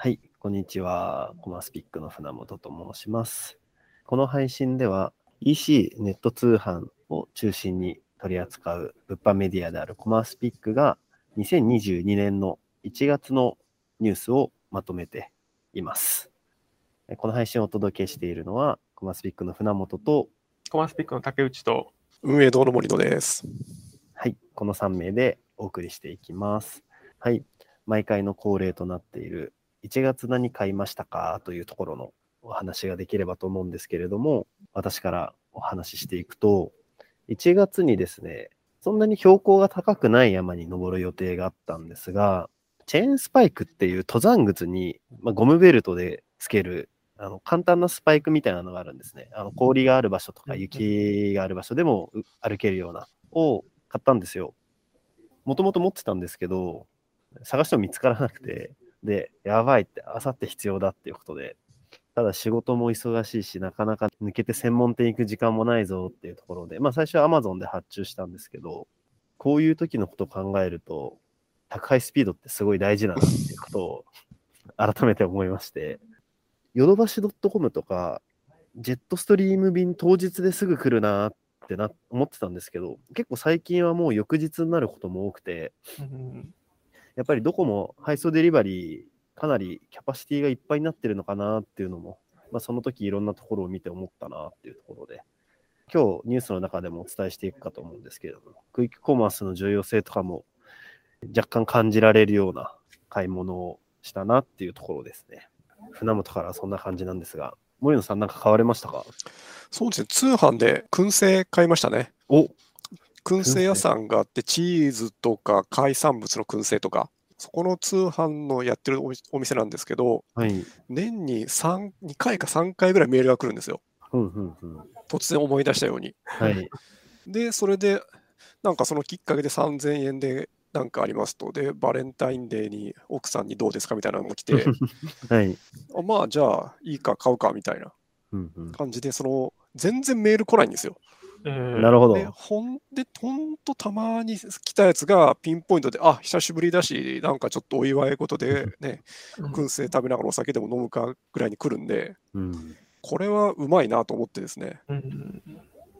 はい、こんにちは。コマスピックの船本と申します。この配信では EC ネット通販を中心に取り扱う物販メディアであるコマスピックが2022年の1月のニュースをまとめています。この配信をお届けしているのはコマスピックの船本と、コマスピックの竹内と、運営堂の森野です。はい、この3名でお送りしていきます。はい、毎回の恒例となっている1月何買いましたか？というところのお話ができればと思うんですけれども、私からお話ししていくと、1月にですね、そんなに標高が高くない山に登る予定があったんですが、チェーンスパイクっていう登山靴に、まあ、ゴムベルトでつけるあの簡単なスパイクみたいなのがあるんですね。あの氷がある場所とか雪がある場所でもう歩けるようなを買ったんですよ。もともと持ってたんですけど、探しても見つからなくて、で、やばいって、あさって必要だっていうことで、ただ仕事も忙しいし、なかなか抜けて専門店行く時間もないぞっていうところで、まあ最初は Amazon で発注したんですけど、こういう時のことを考えると、宅配スピードってすごい大事なんだっていうことを改めて思いまして、ヨドバシ .com とか、ジェットストリーム便当日ですぐ来るなってな思ってたんですけど、結構最近はもう翌日になることも多くて、やっぱりどこも配送デリバリー、かなりキャパシティがいっぱいになってるのかなっていうのも、まあ、その時いろんなところを見て思ったなっていうところで、今日ニュースの中でもお伝えしていくかと思うんですけれども、クイックコマースの重要性とかも若干感じられるような買い物をしたなっていうところですね。船本からはそんな感じなんですが、森野さんなんか買われましたか？そうですね、通販で燻製買いましたね。お燻製屋さんがあって、チーズとか海産物の燻製とか、そこの通販のやってるお店なんですけど、はい。年に3、2回か3回ぐらいメールが来るんですよ。うんうんうん。突然思い出したように。はい。で、それで、なんかそのきっかけで3000円でなんかありますと。で、バレンタインデーに奥さんにどうですかみたいなのも来て、はい。あまあじゃあいいか買うかみたいな感じで、その全然メール来ないんですよ。えーなるほど。で、ほんで、ほんとたまに来たやつがピンポイントで、あ、久しぶりだし、なんかちょっとお祝い事でね、うん。燻製食べながらお酒でも飲むかぐらいに来るんで、うん。これはうまいなと思ってですね、うん。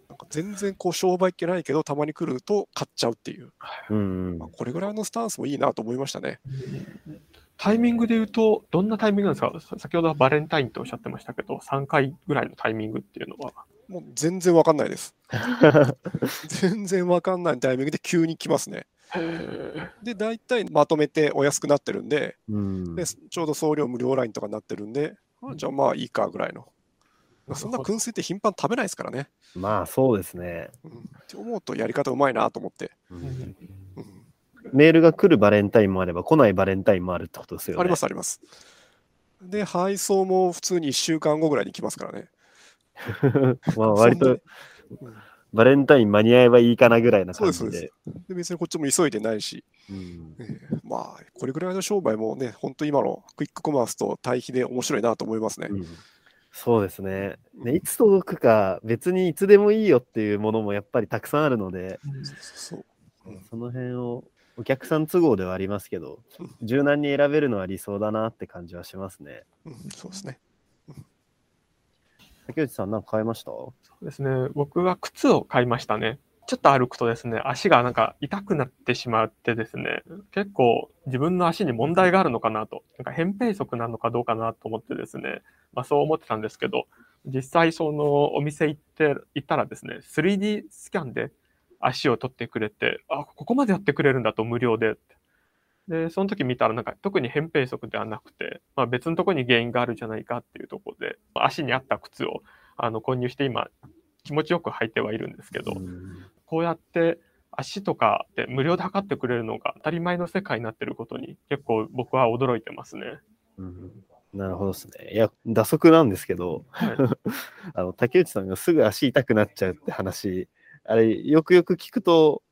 なんか全然こう商売っ気ないけど、たまに来ると買っちゃうっていう、うんうん。まあ、これぐらいのスタンスもいいなと思いましたね。タイミングで言うと、どんなタイミングなんですか？さ先ほどはバレンタインとおっしゃってましたけど、3回ぐらいのタイミングっていうのは。もう全然わかんないです。全然わかんないタイミングで急に来ますね。へで、大体まとめてお安くなってるんで、うんでちょうど送料無料ラインとかになってるんで、あじゃあまあいいかぐらいの。まあそんな燻製って頻繁に食べないですからね。まあそうですね。うん、って思うとやり方うまいなと思って。うんうんメールが来るバレンタインもあれば来ないバレンタインもあるってことですよね。ありますあります。で、配送も普通に1週間後ぐらいに来ますからね。まあ割とバレンタイン間に合えばいいかなぐらいな感じで。そうですで別にこっちも急いでないし、うんええまあ、これぐらいの商売もね、本当今のクイックコマースと対比で面白いなと思いますね。うんそうですねね。いつ届くか別にいつでもいいよっていうものもやっぱりたくさんあるので、その辺をお客さん都合ではありますけどうん、柔軟に選べるのは理想だなって感じはしますね。うん、そうですね。竹内さんなんか買いました？そうですね。僕は靴を買いましたね。ちょっと歩くとですね、足がなんか痛くなってしまってですね、結構自分の足に問題があるのかなと、なんか扁平足なのかどうかなと思ってですね、まあそう思ってたんですけど、実際そのお店行って、行ったらですね、3D スキャンで足を取ってくれて、あ、ここまでやってくれるんだと無料で。で、その時見たらなんか特に扁平足ではなくて、まあ別のところに原因があるんじゃないかっていうところで、足に合った靴をあの購入して今気持ちよく履いてはいるんですけど、うんこうやって足とかで無料で測ってくれるのが当たり前の世界になってることに結構僕は驚いてますね。うんなるほどですね。いや、打足なんですけど、はい あの竹内さんがすぐ足痛くなっちゃうって話、あれ、よくよく聞くと、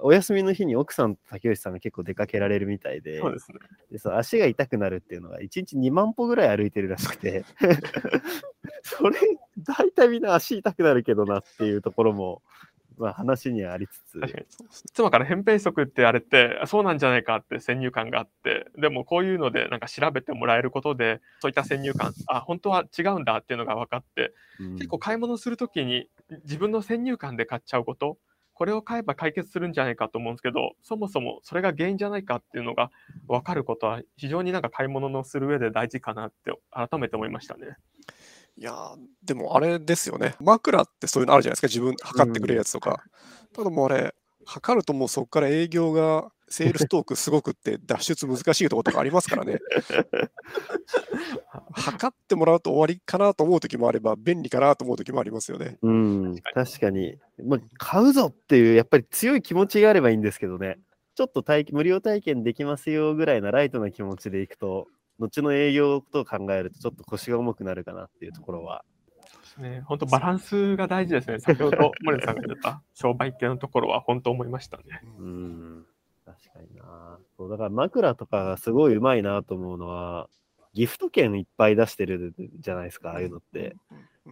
お休みの日に奥さんと竹内さんが結構出かけられるみたいで、そうですね。でそう足が痛くなるっていうのが、1日2万歩ぐらい歩いてるらしくて、それ、大体みんな足痛くなるけどなっていうところも、まあ話にはありつつ、確かに。妻から扁平足ってあれって、あそうなんじゃないかって先入観があって、でもこういうのでなんか調べてもらえることで、そういった先入観、あ、本当は違うんだっていうのが分かって、うん。結構買い物するときに自分の先入観で買っちゃうこと、これを買えば解決するんじゃないかと思うんですけど、そもそもそれが原因じゃないかっていうのが分かることは非常になんか買い物のする上で大事かなって改めて思いましたね。いやーでもあれですよね。枕ってそういうのあるじゃないですか。自分測ってくれるやつとか。ただもうあれ、測るともうそこから営業が、セールストークすごくって 脱出難しいところとかありますからね。測ってもらうと終わりかなと思う時もあれば、便利かなと思う時もありますよね。うん、確かに。まあ、買うぞっていう、やっぱり強い気持ちがあればいいんですけどね。ちょっと体無料体験できますよぐらいなライトな気持ちでいくと、後の営業とを考えると、ちょっと腰が重くなるかなっていうところは。ね、本当バランスが大事ですね。先ほど森田さんが言った 商売系のところは本当思いましたね。うん、確かにな。そうだから枕とかがすごいうまいなと思うのは、ギフト券いっぱい出してるじゃないですか、ああいうのって。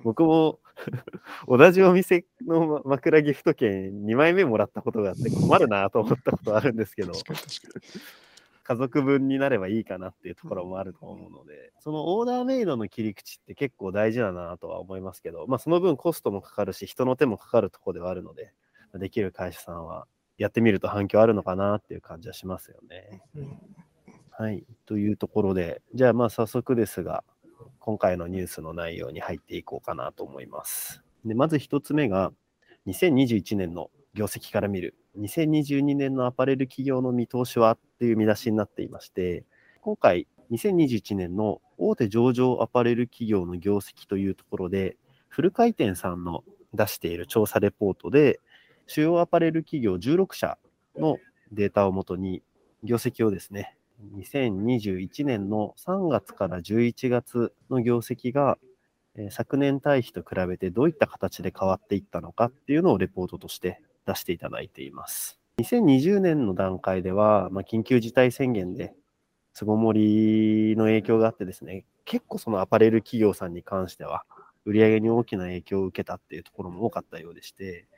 僕も 同じお店の枕ギフト券2枚目もらったことがあって困るなと思ったことあるんですけど、確かに確かに。家族分になればいいかなっていうところもあると思うので、そのオーダーメイドの切り口って結構大事だなとは思いますけど、まあその分コストもかかるし、人の手もかかるところではあるので、できる会社さんはやってみると反響あるのかなっていう感じはしますよね。はい。というところで、じゃあまあ早速ですが、今回のニュースの内容に入っていこうかなと思います。でまず一つ目が、2021年の業績から見る、2022年のアパレル企業の見通しはっていう見出しになっていまして、今回、2021年の大手上場アパレル企業の業績というところで、フル回転さんの出している調査レポートで、主要アパレル企業16社のデータをもとに、業績をですね、2021年の3月から11月の業績が、昨年対比と比べてどういった形で変わっていったのかっていうのをレポートとして出していただいています。2020年の段階では、まあ、緊急事態宣言で巣ごもりの影響があってですね、結構そのアパレル企業さんに関しては、売り上げに大きな影響を受けたっていうところも多かったようでして、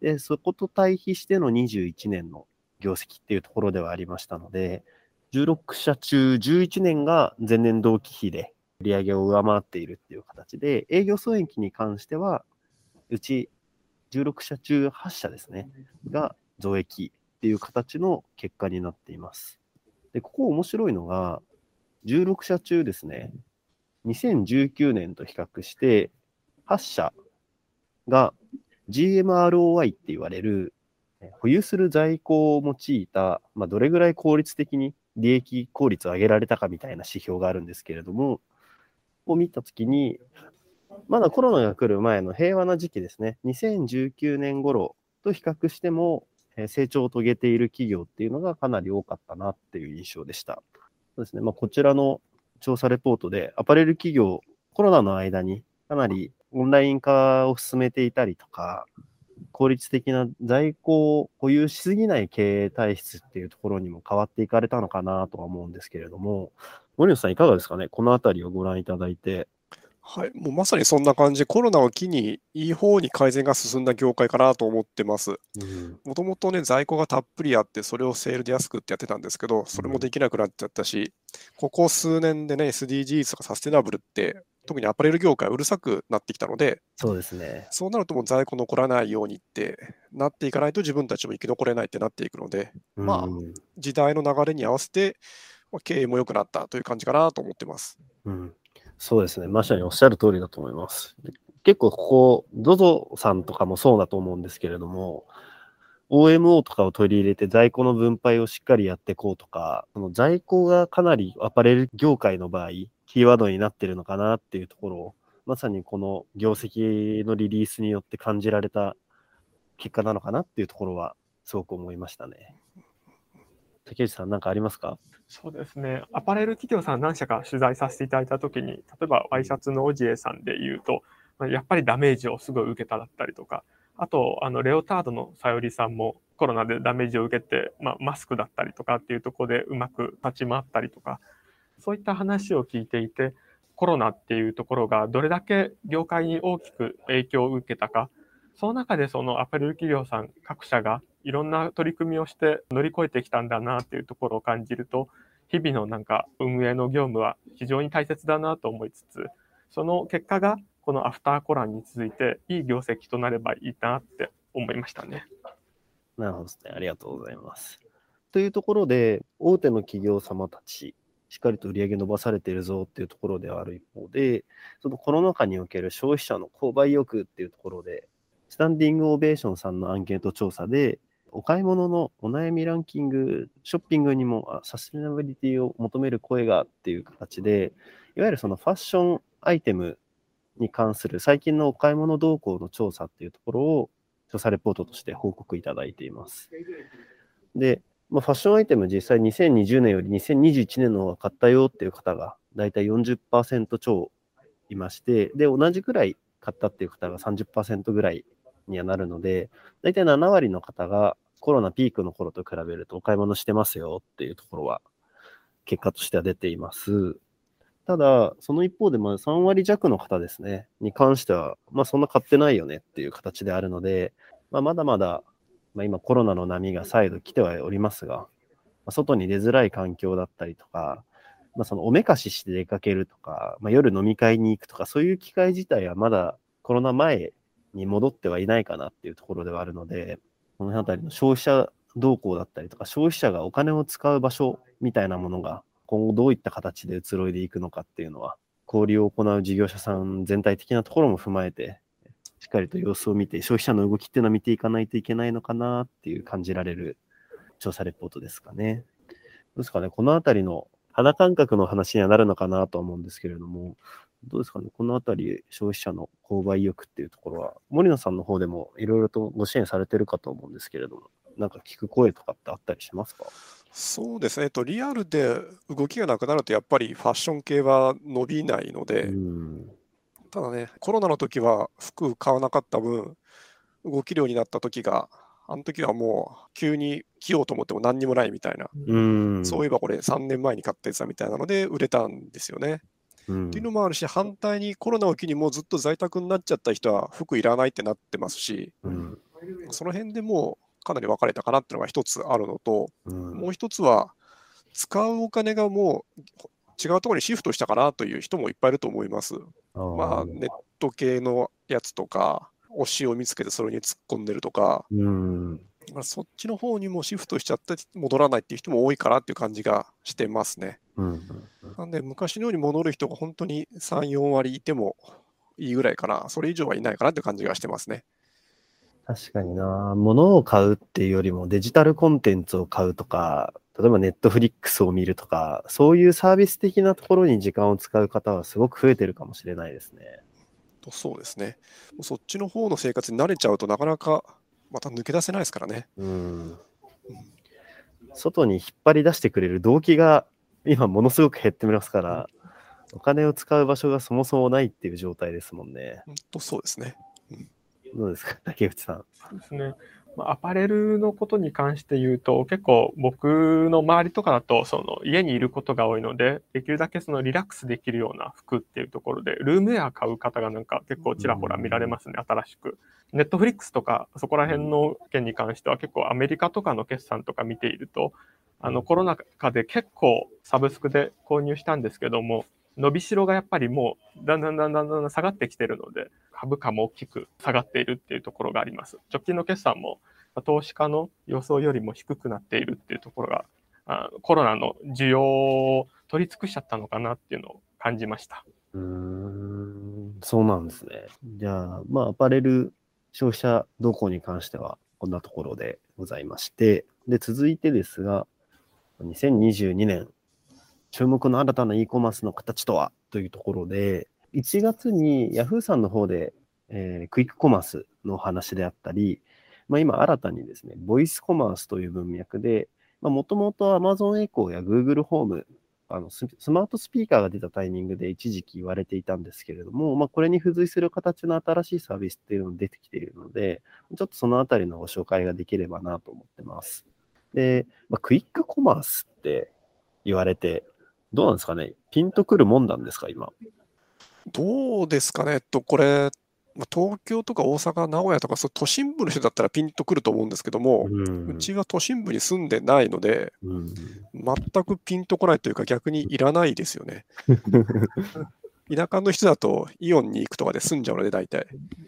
で、そこと対比しての21年の業績っていうところではありましたので、16社中11年が前年同期比で売り上げを上回っているっていう形で、営業損益に関しては、うち16社中8社ですね、が増益っていう形の結果になっています。で、ここ面白いのが、16社中ですね、2019年と比較して、8社が GMROI って言われる、保有する在庫を用いた、まあ、どれぐらい効率的に利益効率を上げられたかみたいな指標があるんですけれども、を見たときに、まだコロナが来る前の平和な時期ですね、2019年頃と比較しても、成長を遂げている企業っていうのがかなり多かったなっていう印象でした。そうですね、まあ、こちらの調査レポートで、アパレル企業、コロナの間にかなりオンライン化を進めていたりとか、効率的な在庫を保有しすぎない経営体質っていうところにも変わっていかれたのかなとは思うんですけれども、森野さんいかがですかね？このあたりをご覧いただいて。はい、もうまさにそんな感じで、コロナを機にいい方に改善が進んだ業界かなと思ってます。うんもともとね、在庫がたっぷりあって、それをセールで安くってやってたんですけど、それもできなくなっちゃったし、ここ数年でね、SDGs とかサステナブルって、特にアパレル業界うるさくなってきたので、そうですね。そうなるともう在庫残らないようにってなっていかないと自分たちも生き残れないってなっていくので、まあうん時代の流れに合わせて、まあ経営も良くなったという感じかなと思ってます。うん、そうですね。まさにおっしゃる通りだと思います。結構ここ、ZOZO さんとかもそうだと思うんですけれども、OMO とかを取り入れて在庫の分配をしっかりやっていこうとか、その在庫がかなりアパレル業界の場合、キーワードになってるのかなっていうところを、まさにこの業績のリリースによって感じられた結果なのかなっていうところは、すごく思いましたね。竹内さん、なんかありますか？そうですね。アパレル企業さん何社か取材させていただいたときに、例えばワイシャツのオジエさんで言うと、やっぱりダメージをすごい受けただったりとか、あと、あの、レオタードのさよりさんもコロナでダメージを受けて、まあ、マスクだったりとかっていうところでうまく立ち回ったりとか、そういった話を聞いていて、コロナっていうところがどれだけ業界に大きく影響を受けたか、その中でそのアパレル企業さん各社がいろんな取り組みをして乗り越えてきたんだなっていうところを感じると、日々のなんか運営の業務は非常に大切だなと思いつつ、その結果がこのアフターコランに続いていい業績となればいいなって思いましたね。なるほどですね。ありがとうございます。というところで、大手の企業様たち、しっかりと売り上げ伸ばされているぞっていうところではある一方で、そのコロナ禍における消費者の購買意欲っていうところで、スタンディングオベーションさんのアンケート調査で、お買い物のお悩みランキング、ショッピングにもサステナビリティを求める声がっていう形で、いわゆるそのファッションアイテムに関する最近のお買い物動向の調査っていうところを調査レポートとして報告いただいています。で、まあ、ファッションアイテム実際2020年より2021年の方が買ったよっていう方がだいたい40%超いまして、で、同じくらい買ったっていう方が30%ぐらいにはなるので、だいたい7割の方がコロナピークの頃と比べるとお買い物してますよっていうところは結果としては出ています。ただ、その一方でまあ3割弱の方ですね、に関しては、まあそんな買ってないよねっていう形であるので、まあ、まだまだ、まあ、今コロナの波が再度来てはおりますが、まあ、外に出づらい環境だったりとか、まあ、そのおめかしして出かけるとか、まあ、夜飲み会に行くとか、そういう機会自体はまだコロナ前に戻ってはいないかなっていうところではあるので、この辺りの消費者動向だったりとか、消費者がお金を使う場所みたいなものが今後どういった形で移ろいでいくのかっていうのは、交流を行う事業者さん全体的なところも踏まえて、しっかりと様子を見て、消費者の動きっていうのは見ていかないといけないのかなっていう感じられる調査レポートですかね。どうですかね、このあたりの肌感覚の話にはなるのかなと思うんですけれども、どうですかね、このあたり消費者の購買意欲っていうところは、森野さんの方でもいろいろとご支援されてるかと思うんですけれども、なんか聞く声とかってあったりしますか？そうですね、えっと、リアルで動きがなくなると、やっぱりファッション系は伸びないので、うん。ただね、コロナの時は服買わなかった分、動きるようになった時が、あの時はもう急に着ようと思っても何にもないみたいな、うん。そういえばこれ3年前に買ったやつだみたいなので売れたんですよね。うんっていうのもあるし、反対にコロナを機にもうずっと在宅になっちゃった人は服いらないってなってますし、うん。その辺でもうかなり分かれたかなっていうのが一つあるのと、うんもう一つは、使うお金がもう違うところにシフトしたかなという人もいっぱいいると思います。あーまあ、ネット系のやつとか、推しを見つけてそれに突っ込んでるとか、うん。まあ、そっちの方にもシフトしちゃって戻らないっていう人も多いかなっていう感じがしてますね。うん。なんで、昔のように戻る人が本当に3、4割いてもいいぐらいかな、それ以上はいないかなって感じがしてますね。確かにな、物を買うっていうよりもデジタルコンテンツを買うとか、例えばネットフリックスを見るとか、そういうサービス的なところに時間を使う方はすごく増えてるかもしれないですね。とそうですね。もうそっちの方の生活に慣れちゃうとなかなかまた抜け出せないですからね。うん。外に引っ張り出してくれる動機が今ものすごく減ってますから、お金を使う場所がそもそもないっていう状態ですもんね。本当そうですね。どうですか、竹内さん。そうですね。まあアパレルのことに関して言うと、結構僕の周りとかだと、その家にいることが多いので、できるだけそのリラックスできるような服っていうところで、ルームウェア買う方がなんか結構ちらほら見られますね、新しく。ネットフリックスとか、そこら辺の件に関しては結構アメリカとかの決算とか見ていると、あのコロナ禍で結構サブスクで購入したんですけども、伸びしろがやっぱりもうだんだんだんだんだん下がってきてるので、株価も大きく下がっているっていうところがあります。直近の決算も投資家の予想よりも低くなっているっていうところが、あコロナの需要を取り尽くしちゃったのかなっていうのを感じました。うーん、そうなんですね。じゃあ、まあ、アパレル消費者動向に関しては、こんなところでございまして、で、続いてですが、2022年、注目の新たな e コマースの形とは？というところで、1月に Yahoo さんの方で、えークイックコマースの話であったり、まあ、今新たにですね、ボイスコマースという文脈で、もともと Amazon エコーや Google ホーム、あのススマートスピーカーが出たタイミングで一時期言われていたんですけれども、まあ、これに付随する形の新しいサービスっていうのが出てきているので、ちょっとそのあたりのご紹介ができればなと思ってます。で、まあ、クイックコマースって言われて、どうなんですかね？ピンとくるもんなんですか、今。どうですかね、えっと、これ、まあ、東京とか大阪、名古屋とか、都心部の人だったらピンとくると思うんですけども、うんうちは都心部に住んでないので、うん全くピンとこないというか、逆にいらないですよね。田舎の人だとイオンに行くとかで済んじゃうので、大体。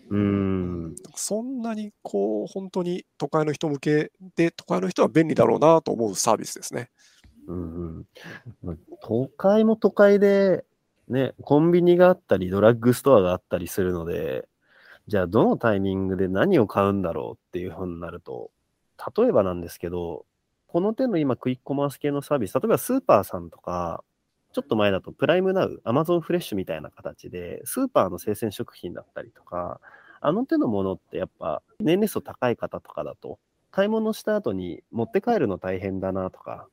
うん。そんなにこう、本当に都会の人向けで、都会の人は便利だろうなと思うサービスですね。うんうん。都会も都会で、ね、コンビニがあったり、ドラッグストアがあったりするので、じゃあどのタイミングで何を買うんだろうっていうふうになると、例えばなんですけど、この手の今クイックコマース系のサービス、例えばスーパーさんとか、ちょっと前だとプライムナウ、アマゾンフレッシュみたいな形で、スーパーの生鮮食品だったりとか、あの手のものってやっぱ年齢層高い方とかだと、買い物した後に持って帰るの大変だなとか、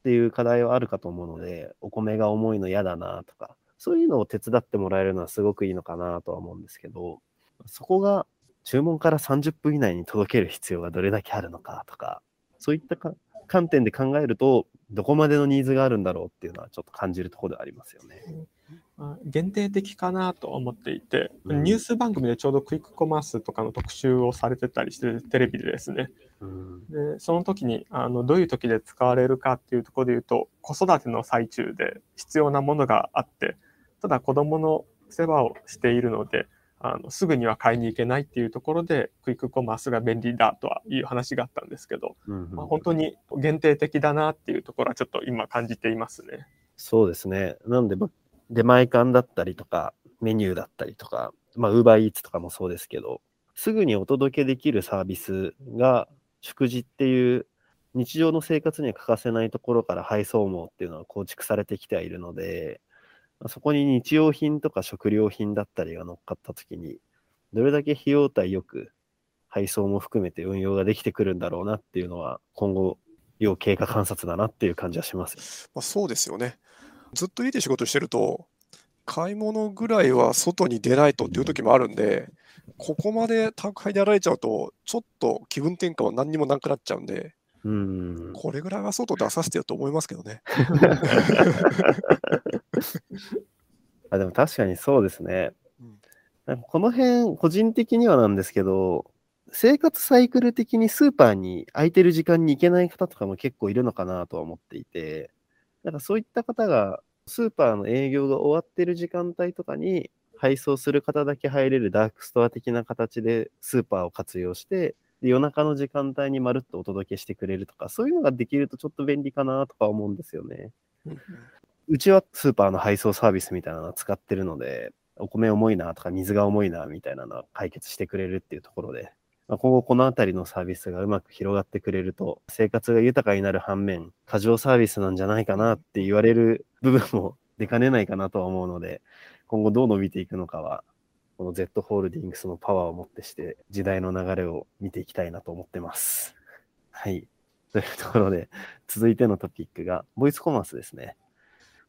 っていう課題はあるかと思うので、お米が重いの嫌だなとか、そういうのを手伝ってもらえるのはすごくいいのかなとは思うんですけど、そこが注文から30分以内に届ける必要がどれだけあるのかとか、そういった観点で考えると、どこまでのニーズがあるんだろうっていうのはちょっと感じるところではありますよね。まあ限定的かなと思っていて、うんニュース番組でちょうどクイックコマースとかの特集をされてたりしてテレビでですねうんでその時にあのどういう時で使われるかっていうところで言うと子育ての最中で必要なものがあってただ子どもの世話をしているのであのすぐには買いに行けないっていうところでクイックコマースが便利だとはいう話があったんですけど、うんうんまあ、本当に限定的だなっていうところはちょっと今感じていますね。そうですね。なんで、ま出前館だったりとか、メニューだったりとか、まあ、ウーバーイーツとかもそうですけど、すぐにお届けできるサービスが、食事っていう日常の生活には欠かせないところから配送網っていうのは構築されてきてはいるので、そこに日用品とか食料品だったりが乗っかったときに、どれだけ費用対よく配送も含めて運用ができてくるんだろうなっていうのは、今後、要経過観察だなっていう感じはします。まあ、そうですよね。ずっと家で仕事してると、買い物ぐらいは外に出ないとっていう時もあるんで、ここまで宅配でやられちゃうと、ちょっと気分転換は何にもなくなっちゃうんで、うん。これぐらいは外出させてよと思いますけどね。あでも確かにそうですねうん。この辺、個人的にはなんですけど、生活サイクル的にスーパーに空いてる時間に行けない方とかも結構いるのかなとは思っていて、なんかそういった方がスーパーの営業が終わってる時間帯とかに配送する方だけ入れるダークストア的な形でスーパーを活用して、で夜中の時間帯にまるっとお届けしてくれるとか、そういうのができるとちょっと便利かなとか思うんですよね。うちはスーパーの配送サービスみたいなのを使ってるので、お米重いなとか水が重いなみたいなのは解決してくれるっていうところで、まあ、今後このあたりのサービスがうまく広がってくれると、生活が豊かになる反面、過剰サービスなんじゃないかなって言われる部分も 出かねないかなとは思うので、今後どう伸びていくのかは、この Z ホールディングスのパワーをもってして、時代の流れを見ていきたいなと思ってます。はい。というところで、続いてのトピックが、ボイスコマースですね。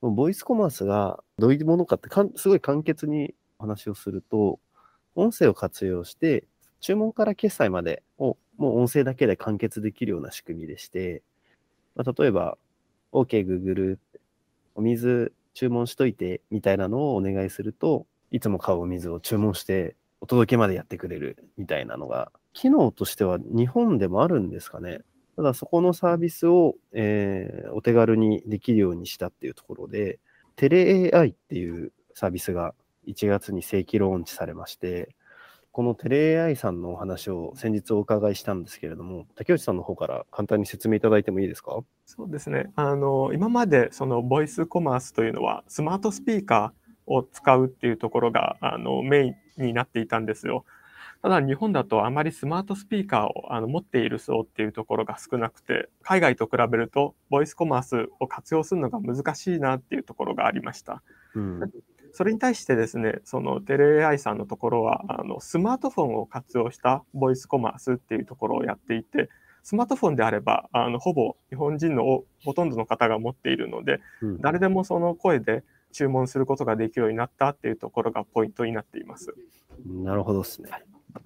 ボイスコマースがどういうものかってかん、すごい簡潔にお話をすると、音声を活用して、注文から決済までをもう音声だけで完結できるような仕組みでして、まあ、例えば、OK Google、お水注文しといてみたいなのをお願いすると、いつも買うお水を注文してお届けまでやってくれるみたいなのが、機能としては日本でもあるんですかね。ただそこのサービスを、えーお手軽にできるようにしたっていうところで、テレ AI っていうサービスが1月に正規ローンチされまして、このテレ AI さんのお話を先日お伺いしたんですけれども、竹内さんの方から簡単に説明いただいてもいいですか？そうですね。あの、今までそのボイスコマースというのはスマートスピーカーを使うっていうところがあのメインになっていたんですよ。ただ日本だとあまりスマートスピーカーをあの持っている層っていうところが少なくて、海外と比べるとボイスコマースを活用するのが難しいなっていうところがありました。うん。それに対してですね、そのテレ AI さんのところは、あのスマートフォンを活用したボイスコマースっていうところをやっていて、スマートフォンであれば、あのほぼ日本人のおほとんどの方が持っているので、うん誰でもその声で注文することができるようになったっていうところがポイントになっています。なるほどですね。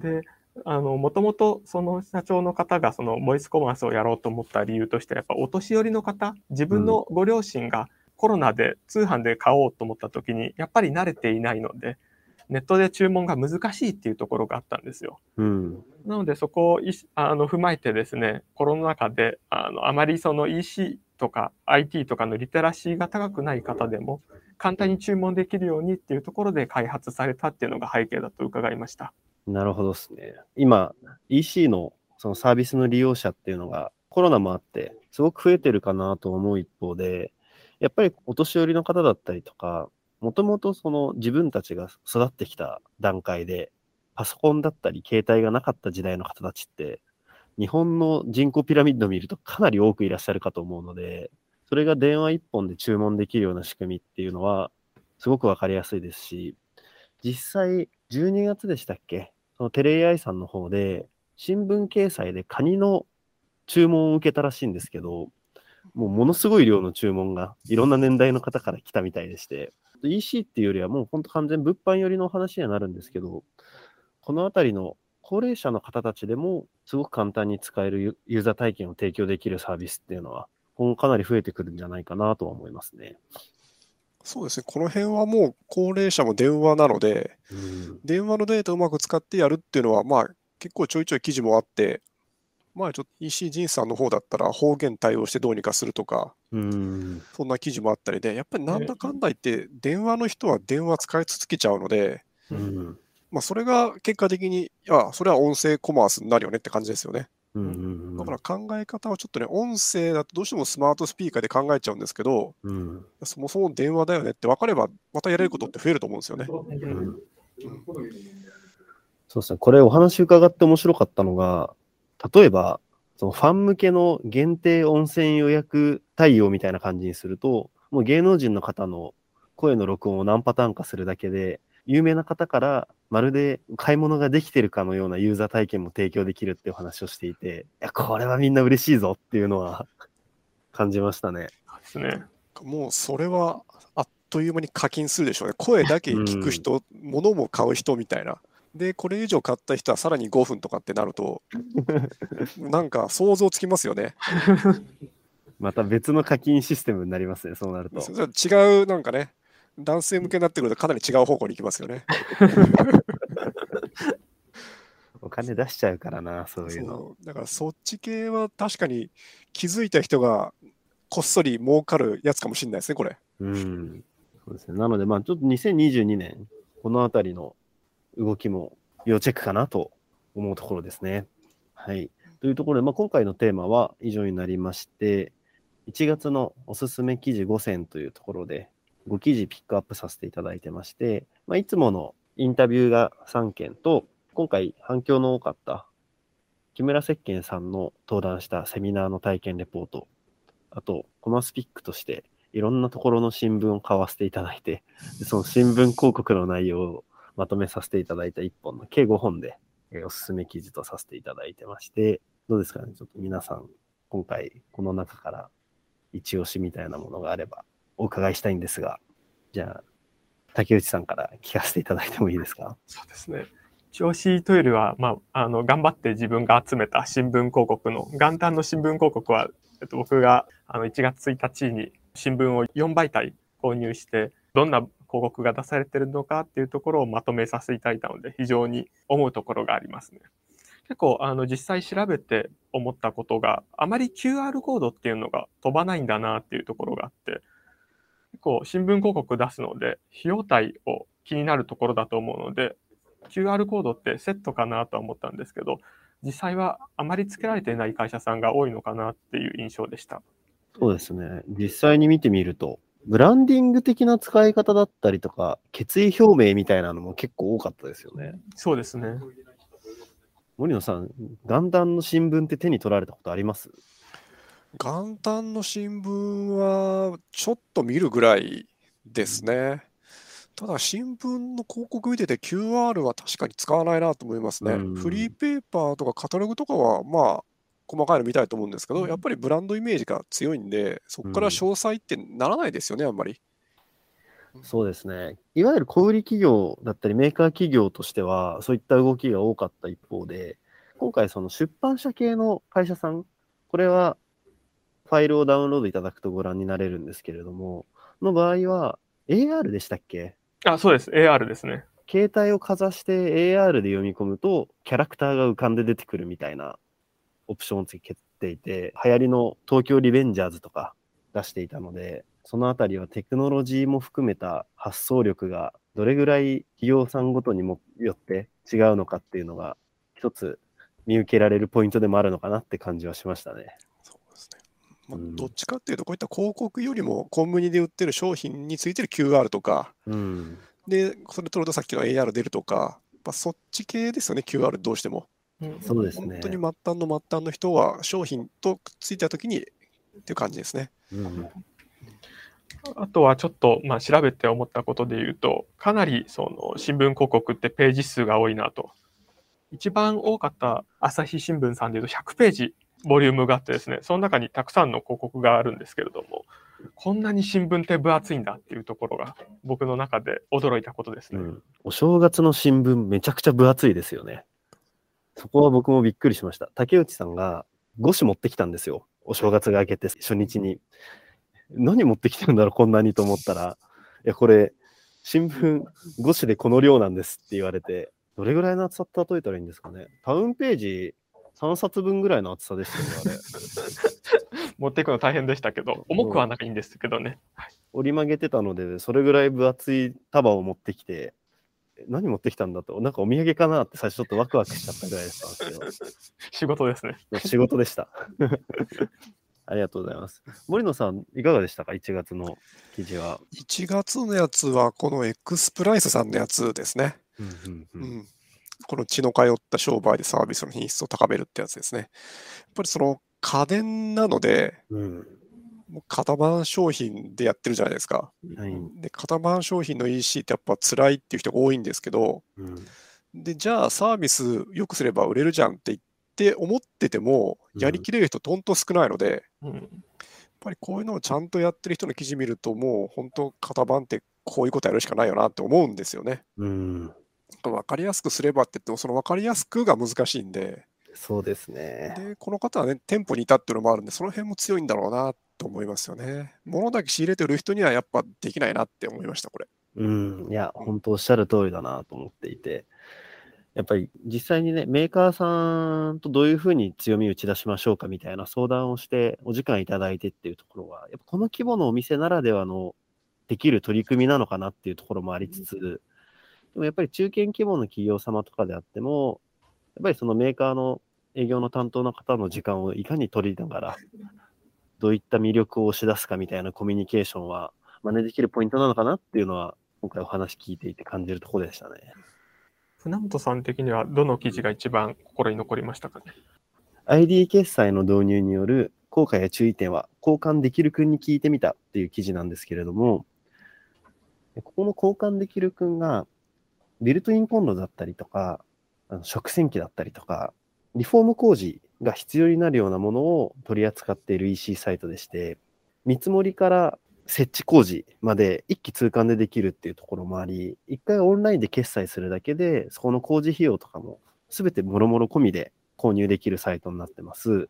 で、あの、もともとその社長の方がそのボイスコマースをやろうと思った理由として、やっぱお年寄りの方、自分のご両親がコロナで通販で買おうと思った時に、やっぱり慣れていないので、ネットで注文が難しいっていうところがあったんですよ。うん。なのでそこをいあの踏まえてですね、コロナ禍であのあまりその EC とか IT とかのリテラシーが高くない方でも簡単に注文できるようにっていうところで開発されたっていうのが背景だと伺いました。なるほどですね。今、EC のそのサービスの利用者っていうのがコロナもあって、すごく増えてるかなと思う一方で、やっぱりお年寄りの方だったりとか、もともとその自分たちが育ってきた段階で、パソコンだったり携帯がなかった時代の方たちって、日本の人口ピラミッドを見るとかなり多くいらっしゃるかと思うので、それが電話一本で注文できるような仕組みっていうのは、すごくわかりやすいですし、実際、12月でしたっけそのテレ AI さんの方で、新聞掲載でカニの注文を受けたらしいんですけど、もうものすごい量の注文がいろんな年代の方から来たみたいでして、EC っていうよりはもう本当完全物販寄りの話にはなるんですけど、このあたりの高齢者の方たちでもすごく簡単に使えるユユーザー体験を提供できるサービスっていうのは、今後かなり増えてくるんじゃないかなとは思いますね。そうですね、この辺はもう高齢者も電話なので、うん。電話のデータをうまく使ってやるっていうのは、まあ、結構ちょいちょい記事もあって、まあ、ちょっと EC 人さんの方だったら方言対応してどうにかするとか、うん。そんな記事もあったりで、やっぱりなんだかんだ言って、電話の人は電話使い続けちゃうので、うん。まあ、それが結果的に、いや、それは音声コマースになるよねって感じですよね。うんうんだから考え方はちょっとね、音声だとどうしてもスマートスピーカーで考えちゃうんですけど、うん。そもそも電話だよねって分かれば、またやれることって増えると思うんですよね。うんそうですね。これお話伺って面白かったのが、例えば、そのファン向けの限定温泉予約対応みたいな感じにすると、もう芸能人の方の声の録音を何パターンかするだけで、有名な方からまるで買い物ができてるかのようなユーザー体験も提供できるっていう話をしていて、いや、これはみんな嬉しいぞっていうのは 感じましたね。ですね。もうそれはあっという間に課金するでしょうね。声だけ聞く人、物も買う人みたいな。で、これ以上買った人はさらに5分とかってなると、なんか想像つきますよね。また別の課金システムになりますね、そうなると。違う、なんかね、男性向けになってくるとかなり違う方向に行きますよね。お金出しちゃうからな、そういうの。だからそっち系は確かに気づいた人がこっそり儲かるやつかもしれないですね、これ。うん。そうですね。なので、まあ、ちょっと2022年、このあたりの動きも要チェックかなと思うところですね。はい。というところで、まあ、今回のテーマは以上になりまして、1月のおすすめ記事5選というところで、5記事ピックアップさせていただいてまして、まあ、いつものインタビューが3件と、今回反響の多かった木村石鹸さんの登壇したセミナーの体験レポート、あと、コマスピックとしていろんなところの新聞を買わせていただいて、でその新聞広告の内容をまとめさせていただいた1本の計5本で、えーおすすめ記事とさせていただいてまして、どうですかね？ちょっと皆さん、今回この中から一押しみたいなものがあればお伺いしたいんですが、じゃあ、竹内さんから聞かせていただいてもいいですか？そうですね。調子というよりは、まあ、あの、頑張って自分が集めた新聞広告の、元旦の新聞広告は、えっと、僕があの1月1日に新聞を4媒体購入して、どんな告が出されてるのかっていうところをまとめさせていただいたので、非常に思うところがありますね。結構、あの、実際調べて思ったことが、あまり QR コードっていうのが飛ばないんだなっていうところがあって、結構新聞広告出すので、費用対を気になるところだと思うので、QR コードってセットかなとは思ったんですけど、実際はあまりつけられていない会社さんが多いのかなっていう印象でした。そうですね。実際に見てみると、ブランディング的な使い方だったりとか、決意表明みたいなのも結構多かったですよね。そうですね。森野さん、元旦の新聞って手に取られたことあります？元旦の新聞はちょっと見るぐらいですね。ただ新聞の広告見てて QR は確かに使わないなと思いますね。うんフリーペーパーとかカタログとかはまあ細かいの見たいと思うんですけど、やっぱりブランドイメージが強いんで、そこから詳細ってならないですよね、あんまり。そうですね。いわゆる小売企業だったりメーカー企業としては、そういった動きが多かった一方で、今回その出版社系の会社さん、これはファイルをダウンロードいただくとご覧になれるんですけれども、の場合は AR でしたっけ？あ、そうです。AR ですね。携帯をかざして AR で読み込むと、キャラクターが浮かんで出てくるみたいなオプションをつけていて、流行りの東京リベンジャーズとか出していたので、そのあたりはテクノロジーも含めた発想力がどれぐらい企業さんごとにもよって違うのかっていうのが、一つ見受けられるポイントでもあるのかなって感じはしましたね。そうですね。まあうんどっちかっていうと、こういった広告よりもコンビニで売ってる商品についてる QR とか、うん。で、それ取るとさっきの AR 出るとか、まあ、そっち系ですよね、QR どうしても。うんそうですね。本当に末端の末端の人は商品とくっついたときにっていう感じですね。うんあとはちょっと、まあ、調べて思ったことで言うと、かなりその新聞広告ってページ数が多いなと。一番多かった朝日新聞さんでいうと100ページボリュームがあってですね、その中にたくさんの広告があるんですけれども、こんなに新聞って分厚いんだっていうところが僕の中で驚いたことですね。うん、お正月の新聞めちゃくちゃ分厚いですよね。そこは僕もびっくりしました。竹内さんが5紙持ってきたんですよ。お正月が明けて初日に。何持ってきてるんだろう、こんなにと思ったら、いや、これ、新聞5紙でこの量なんですって言われて、どれぐらいの厚さって例えたらいいんですかね。タウンページ3冊分ぐらいの厚さでしたよね、あれ。持っていくの大変でしたけど、重くはないんですけどね。折り曲げてたので、それぐらい分厚い束を持ってきて、え何持ってきたんだ？と、なんかお土産かな？って最初ちょっとワクワクしちゃったぐらいだったんですけど。仕事ですね。仕事でした。ありがとうございます。森野さん、いかがでしたか ?1 月の記事は。1月のやつは、この X プライスさんのやつですね。うんうんううんん。この血の通った商売でサービスの品質を高めるってやつですね。やっぱりその家電なので、うんもう型番商品でやってるじゃないですか。はいで、型番商品の EC ってやっぱ辛いっていう人が多いんですけど、うんで、じゃあサービス良くすれば売れるじゃんって言って思ってても、うんやりきれる人とんと少ないので、やっうんぱりこういうのをちゃんとやってる人の記事見ると、もう本当型番ってこういうことやるしかないよなって思うんですよね。うん、分かりやすくすればって言っても、その分かりやすくが難しいんで、そうですね。で、この方はね、店舗にいたっていうのもあるんで、その辺も強いんだろうなと思いますよね。物だけ仕入れて売る人にはやっぱできないなって思いました、これ。うん、いや、本当おっしゃる通りだなと思っていて、やっぱり実際にね、メーカーさんとどういうふうに強みを打ち出しましょうかみたいな相談をして、お時間いただいてっていうところは、やっぱこの規模のお店ならではのできる取り組みなのかなっていうところもありつつ、でもやっぱり中堅規模の企業様とかであっても、やっぱりそのメーカーの営業の担当の方の時間をいかに取りながら、どういった魅力を押し出すかみたいなコミュニケーションは真似できるポイントなのかなっていうのは、今回お話聞いていて感じるところでしたね。船本さん的にはどの記事が一番心に残りましたかね？ID 決済の導入による効果や注意点は交換できるくんに聞いてみたっていう記事なんですけれども、ここの交換できるくんが、ビルトインコンロだったりとか、あの食洗機だったりとか、リフォーム工事が必要になるようなものを取り扱っている EC サイトでして、見積もりから設置工事まで一気通貫でできるっていうところもあり、一回オンラインで決済するだけで、そこの工事費用とかも全てもろもろ込みで購入できるサイトになってます。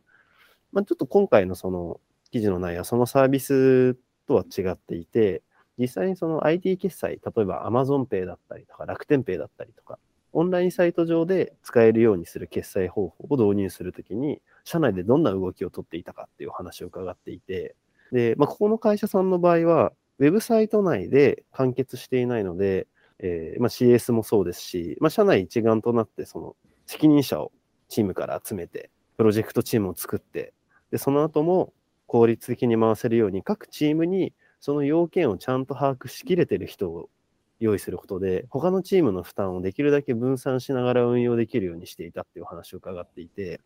まあ、ちょっと今回のその記事の内容はそのサービスとは違っていて、実際にその IT 決済、例えば AmazonPay だったりとか楽天 Pay だったりとか、オンラインサイト上で使えるようにする決済方法を導入するときに、社内でどんな動きをとっていたかっていうお話を伺っていて、で、まあ、ここの会社さんの場合は、ウェブサイト内で完結していないので、えーまあ、CS もそうですし、まあ、社内一丸となって、その責任者をチームから集めて、プロジェクトチームを作って、で、その後も効率的に回せるように、各チームにその要件をちゃんと把握しきれてる人を用意することで、他のチームの負担をできるだけ分散しながら運用できるようにしていたっていうお話を伺っていて、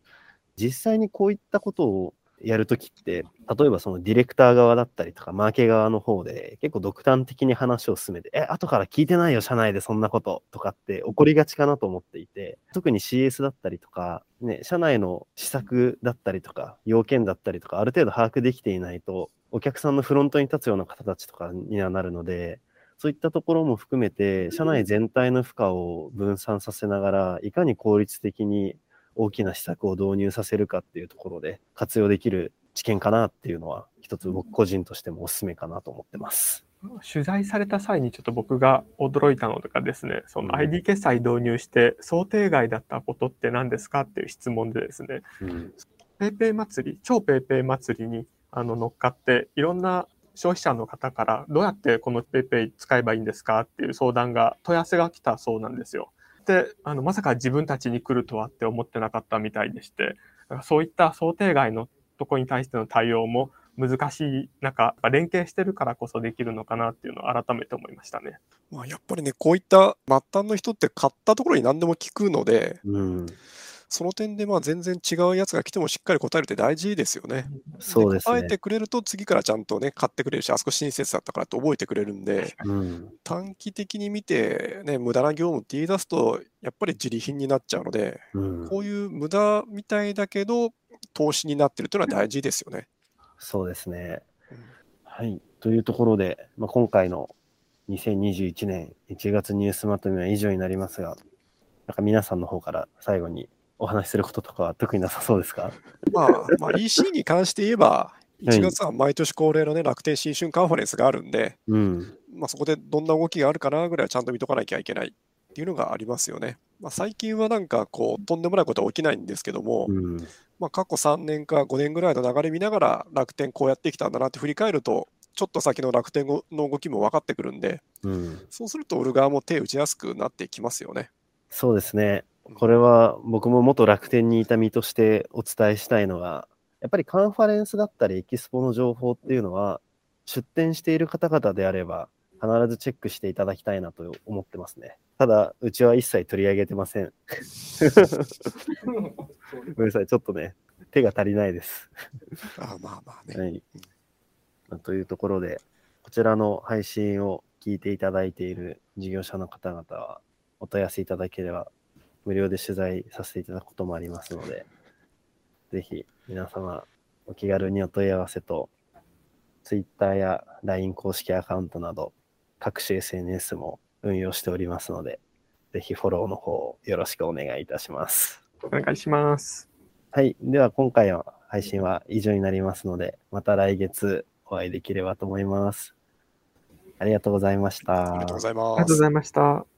実際にこういったことをやるときって、例えばそのディレクター側だったりとか、マーケ側の方で結構独断的に話を進めて、え、後から聞いてないよ、社内でそんなこととかって起こりがちかなと思っていて、特に CS だったりとか、ね、社内の施策だったりとか、要件だったりとか、ある程度把握できていないと、お客さんのフロントに立つような方たちとかにはなるので、そういったところも含めて、社内全体の負荷を分散させながら、いかに効率的に大きな施策を導入させるかっていうところで活用できる知見かなっていうのは、一つ僕個人としてもおすすめかなと思ってます。取材された際にちょっと僕が驚いたのがですね、その ID 決済導入して想定外だったことって何ですかっていう質問でですね、うん。ペイペイ祭り、超ペイペイ祭りにあの乗っかって、いろんな消費者の方からどうやってこのペイペイ使えばいいんですかっていう相談が、問い合わせが来たそうなんですよ。で、あのまさか自分たちに来るとはって思ってなかったみたいでして、そういった想定外のとこに対しての対応も難しい中、連携してるからこそできるのかなっていうのを改めて思いましたね。まあ、やっぱりね、こういった末端の人って買ったところに何でも聞くので、うん。その点でまあ全然違うやつが来てもしっかり答えるって大事ですよね。そうですね答えて。くれると次からちゃんとね、買ってくれるし、あそこ親切だったからって覚えてくれるんで、うん。短期的に見て、ね、無駄な業務って言い出すと、やっぱり自利品になっちゃうので、うん。こういう無駄みたいだけど、投資になってるというのは大事ですよね。そうですねうん。はい。というところで、まあ、今回の2021年1月ニュースまとめは以上になりますが、なんか皆さんの方から最後にお話しすることとかは特になさそうですか？まあ、まあ、EC に関して言えば、1月は毎年恒例のね、楽天新春カンファレンスがあるんで、うん。まあ、そこでどんな動きがあるかなぐらいはちゃんと見とかなきゃいけないっていうのがありますよね。まあ、最近はなんかこう、とんでもないことは起きないんですけども、うん。まあ、過去3年か5年ぐらいの流れ見ながら楽天こうやってきたんだなって振り返ると、ちょっと先の楽天の動きも分かってくるんで、うん。そうすると売る側も手打ちやすくなってきますよね。そうですね。これは僕も元楽天にいた身としてお伝えしたいのが、やっぱりカンファレンスだったりエキスポの情報っていうのは、出展している方々であれば、必ずチェックしていただきたいなと思ってますね。ただ、うちは一切取り上げてません。ごめんなさい、ちょっとね、手が足りないです。あまあまあね。はい。まあというところで、こちらの配信を聞いていただいている事業者の方々は、お問い合わせいただければ、無料で取材させていただくこともありますので、ぜひ皆様、お気軽にお問い合わせと、Twitter や LINE 公式アカウントなど、各種 SNS も運用しておりますので、ぜひフォローの方よろしくお願いいたします。お願いします。はい。では、今回の配信は以上になりますので、また来月お会いできればと思います。ありがとうございました。ありがとうございありがますとうご。ざいました。